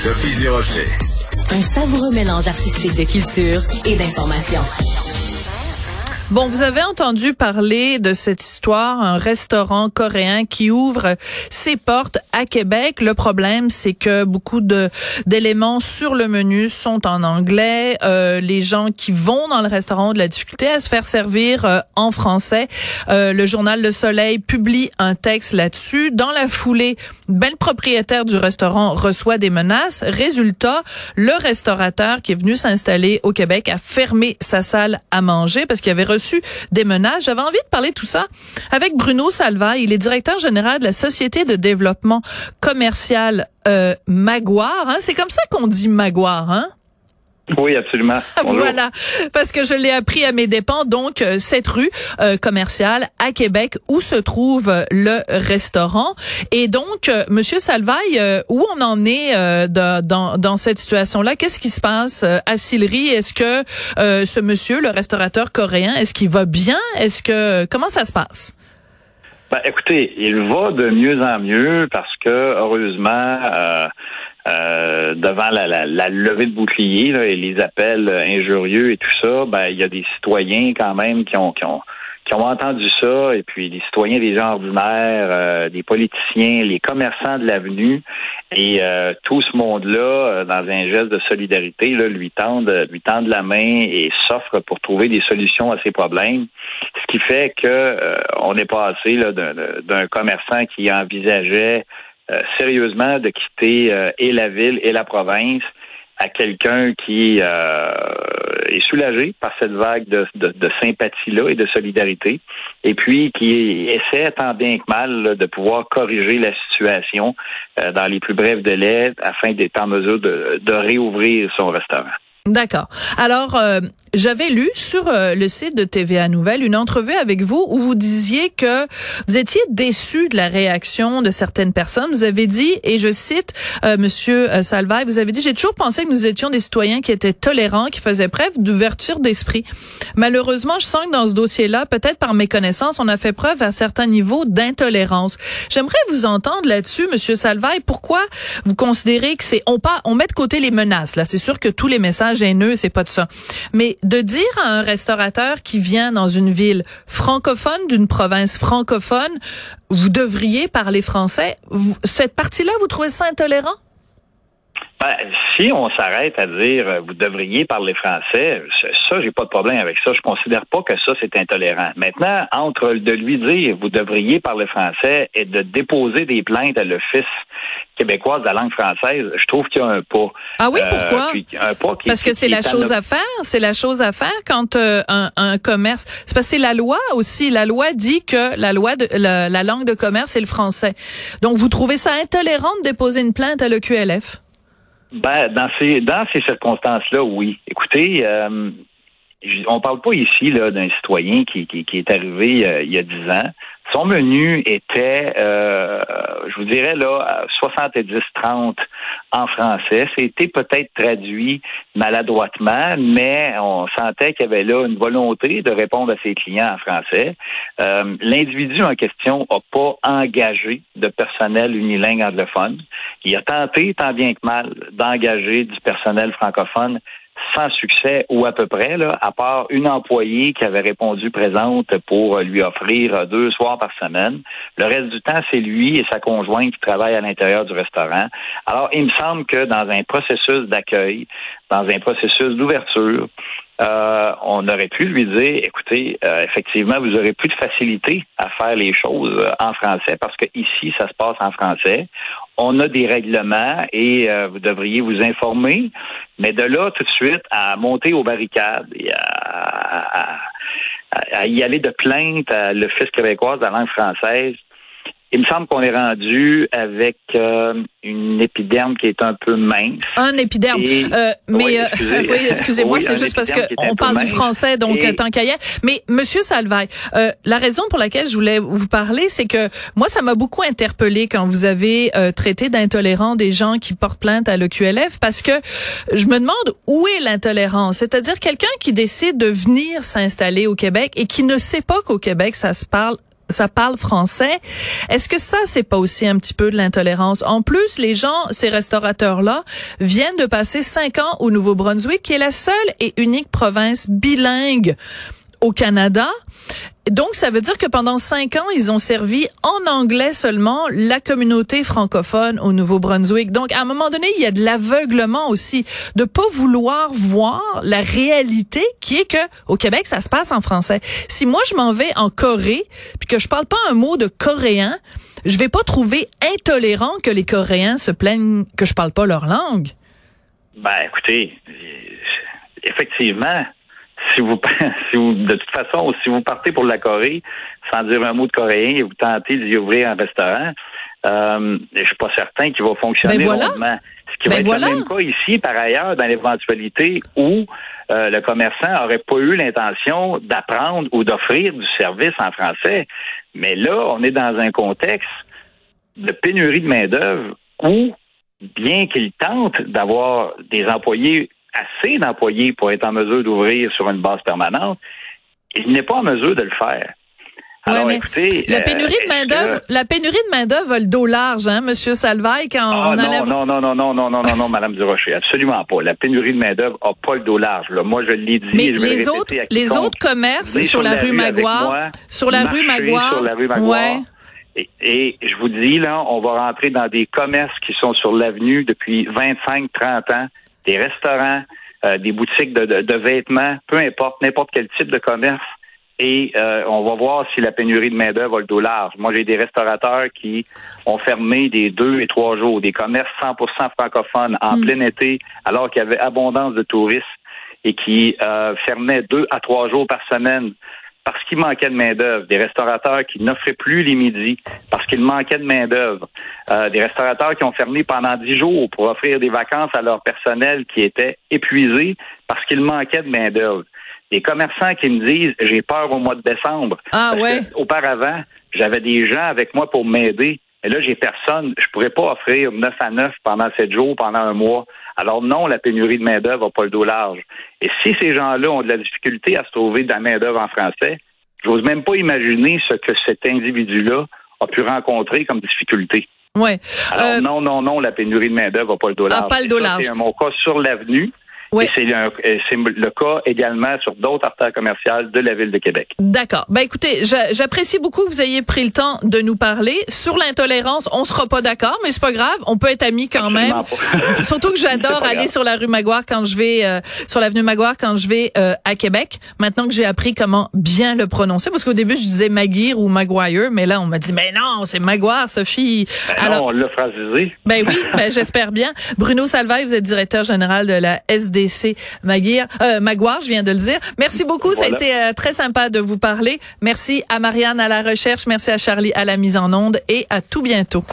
Sophie Durocher. Un savoureux mélange artistique de culture et d'information. Bon, vous avez entendu parler de cette histoire, un restaurant coréen qui ouvre ses portes à Québec. Le problème, c'est que beaucoup d'éléments sur le menu sont en anglais. Euh, les gens qui vont dans le restaurant ont de la difficulté à se faire servir euh, en français. Euh, le journal Le Soleil publie un texte là-dessus. Dans la foulée, ben, le propriétaire du restaurant reçoit des menaces. Résultat, le restaurateur qui est venu s'installer au Québec a fermé sa salle à manger parce qu'il avait reçu des. J'avais envie de parler de tout ça avec Bruno Salva. Il est directeur général de la Société de développement commercial euh, Maguire. Hein? C'est comme ça qu'on dit Maguire, hein? Oui, absolument. voilà, parce que je l'ai appris à mes dépens. Donc, euh, cette rue euh, commerciale à Québec où se trouve le restaurant. Et donc, euh, Monsieur Salvaille, où on en est dans, dans cette situation-là? Qu'est-ce qui se passe à Sillery? Est-ce que ce monsieur, le restaurateur coréen, est-ce qu'il va bien? Est-ce que comment ça se passe? Ben, écoutez, il va de mieux en mieux parce que heureusement. Euh, devant la, la, levée de bouclier et les appels injurieux et tout ça, ben il y a des citoyens quand même qui ont, qui ont qui ont entendu ça, et puis les citoyens des gens ordinaires, euh, des politiciens, les commerçants de l'avenue, et euh, tout ce monde-là, dans un geste de solidarité, là, lui tendent, lui tendent la main et s'offrent pour trouver des solutions à ses problèmes. Ce qui fait que on est passé d'un commerçant qui envisageait euh, sérieusement de quitter euh, et la ville et la province à quelqu'un qui euh, est soulagé par cette vague de, de, de sympathie-là et de solidarité, et puis qui essaie tant bien que mal de pouvoir corriger la situation dans les plus brefs délais afin d'être en mesure de, de réouvrir son restaurant. D'accord. Alors, euh, j'avais lu sur euh, le site de TVA Nouvelle une entrevue avec vous où vous disiez que vous étiez déçu de la réaction de certaines personnes. Vous avez dit, et je cite euh, Monsieur euh, Salvaille, vous avez dit, j'ai toujours pensé que nous étions des citoyens qui étaient tolérants, qui faisaient preuve d'ouverture d'esprit. Malheureusement, je sens que dans ce dossier-là, peut-être par mes connaissances, on a fait preuve à certains niveaux d'intolérance. J'aimerais vous entendre là-dessus, Monsieur Salvaille. Pourquoi vous considérez que c'est on pas on met de côté les menaces là? C'est sûr que tous les messages gêneux, c'est pas de ça. Mais de dire à un restaurateur qui vient dans une ville francophone, d'une province francophone, vous devriez parler français, cette partie-là, vous trouvez ça intolérant? Ben, si on s'arrête à dire euh, vous devriez parler français, ça, j'ai pas de problème avec ça. Je considère pas que ça, c'est intolérant. Maintenant, entre de lui dire vous devriez parler français et de déposer des plaintes à l'Office québécoise de la langue française, je trouve qu'il y a un pas. Ah oui, pourquoi? un parce que c'est la chose à faire. C'est la chose à faire quand euh, un, un, commerce. C'est parce que c'est la loi aussi. La loi dit que la loi de la, la langue de commerce c'est le français. Donc vous trouvez ça intolérant de déposer une plainte à l'EQLF? Ben, dans ces dans ces circonstances-là, oui. Écoutez, euh, on parle pas ici là d'un citoyen qui, qui, qui, est arrivé euh, il y a dix ans. Son menu était, euh, je vous dirais là, 70-30 en français. C'était peut-être traduit maladroitement, mais on sentait qu'il y avait là une volonté de répondre à ses clients en français. Euh, L'individu en question n'a pas engagé de personnel unilingue anglophone. Il a tenté, tant bien que mal, d'engager du personnel francophone sans succès ou à peu près, là, à part une employée qui avait répondu présente pour lui offrir deux soirs par semaine. Le reste du temps, c'est lui et sa conjointe qui travaillent à l'intérieur du restaurant. Alors, il me semble que dans un processus d'accueil, dans un processus d'ouverture, euh, on aurait pu lui dire, écoutez, euh, effectivement, vous aurez plus de facilité à faire les choses en français parce que ici, ça se passe en français. On a des règlements et vous devriez vous informer. Mais de là, tout de suite, à monter aux barricades et à, à y aller de plainte à l'Office québécois de la langue française, il me semble qu'on est rendu avec euh, une épiderme qui est un peu mince. Un épiderme. Euh, mais oui, euh, excusez-moi, c'est juste parce que on parle du français, donc tant qu'à Mais Monsieur Salvaille, la raison pour laquelle je voulais vous parler, c'est que moi, ça m'a beaucoup interpellé quand vous avez traité d'intolérant des gens qui portent plainte à l'EQLF, parce que je me demande où est l'intolérance. C'est-à-dire quelqu'un qui décide de venir s'installer au Québec et qui ne sait pas qu'au Québec, ça se parle ça parle français. Est-ce que ça, c'est pas aussi un petit peu de l'intolérance? En plus, les gens, ces restaurateurs-là, viennent de passer cinq ans au Nouveau-Brunswick, qui est la seule et unique province bilingue au Canada. Donc, ça veut dire que pendant cinq ans, ils ont servi en anglais seulement la communauté francophone au Nouveau-Brunswick. Donc, à un moment donné, il y a de l'aveuglement aussi, de pas vouloir voir la réalité qui est que au Québec, ça se passe en français. Si moi, je m'en vais en Corée, puis que je parle pas un mot de coréen, je vais pas trouver intolérant que les Coréens se plaignent que je parle pas leur langue. Ben, écoutez, effectivement, si vous, si vous, de toute façon, si vous partez pour la Corée sans dire un mot de coréen et vous tentez d'y ouvrir un restaurant, euh, je suis pas certain qu'il va fonctionner ben Ce qui va ben être le même cas ici, par ailleurs, dans l'éventualité où euh, le commerçant aurait pas eu l'intention d'apprendre ou d'offrir du service en français. Mais là, on est dans un contexte de pénurie de main-d'œuvre où, bien qu'il tente d'avoir des employés assez d'employés pour être en mesure d'ouvrir sur une base permanente, il n'est pas en mesure de le faire. Alors, écoutez, la pénurie de main d'œuvre, la pénurie de main d'œuvre a le dos large, hein, Monsieur Salvaille, quand ah, on non, non, non, non, non, non, non, non, non, Madame Durocher, absolument pas. La pénurie de main d'œuvre a pas le dos large. Là. Moi, je l'ai dit. Mais je les autres, les autres commerces sur, la, rue Maguire, sur la rue Maguire, sur la rue Maguire. Et, et, je vous dis là, on va rentrer dans des commerces qui sont sur l'avenue depuis 25, 30 ans, des restaurants, euh, des boutiques de, vêtements, peu importe, n'importe quel type de commerce. Et euh, on va voir si la pénurie de main-d'œuvre a le dos large. Moi, j'ai des restaurateurs qui ont fermé des deux et trois jours, des commerces 100% francophones en mm. plein été, alors qu'il y avait abondance de touristes et qui euh, fermaient deux à trois jours par semaine parce qu'il manquait de main-d'œuvre, des restaurateurs qui n'offraient plus les midis parce qu'il manquait de main-d'œuvre, euh, des restaurateurs qui ont fermé pendant dix jours pour offrir des vacances à leur personnel qui était épuisé parce qu'il manquait de main-d'œuvre. Des commerçants qui me disent j'ai peur au mois de décembre. Ah ouais? Auparavant, j'avais des gens avec moi pour m'aider. Et là, j'ai personne. Je pourrais pas offrir 9 à 9 pendant sept jours, pendant un mois. Alors non, la pénurie de main-d'œuvre n'a pas le dos large. Et si ces gens-là ont de la difficulté à se trouver de la main-d'œuvre en français, j'ose même pas imaginer ce que cet individu-là a pu rencontrer comme difficulté. Ouais. Alors euh, non, non, non, la pénurie de main-d'œuvre n'a pas le dos large. pas le dos large. C'est mon cas sur l'avenue. Oui. Et c'est le cas également sur d'autres artères commerciales de la ville de Québec. D'accord. Ben écoutez, j'apprécie beaucoup que vous ayez pris le temps de nous parler sur l'intolérance. On sera pas d'accord, mais c'est pas grave. On peut être amis quand même. Surtout que j'adore aller sur la rue Maguire quand je vais euh, sur l'avenue Maguire quand je vais euh, à Québec. Maintenant que j'ai appris comment bien le prononcer, parce qu'au début je disais Maguire ou Maguire, mais là on m'a dit mais non, c'est Maguire, Sophie. Ben Alors, non, on l'a phrasisé. Ben oui, ben j'espère bien. Bruno Salvaille, vous êtes directeur général de la SD DC Maguire, euh, Maguire, je viens de le dire. Merci beaucoup, ça a été euh, très sympa de vous parler. Merci à Marianne à la recherche, merci à Charlie à la mise en onde et à tout bientôt.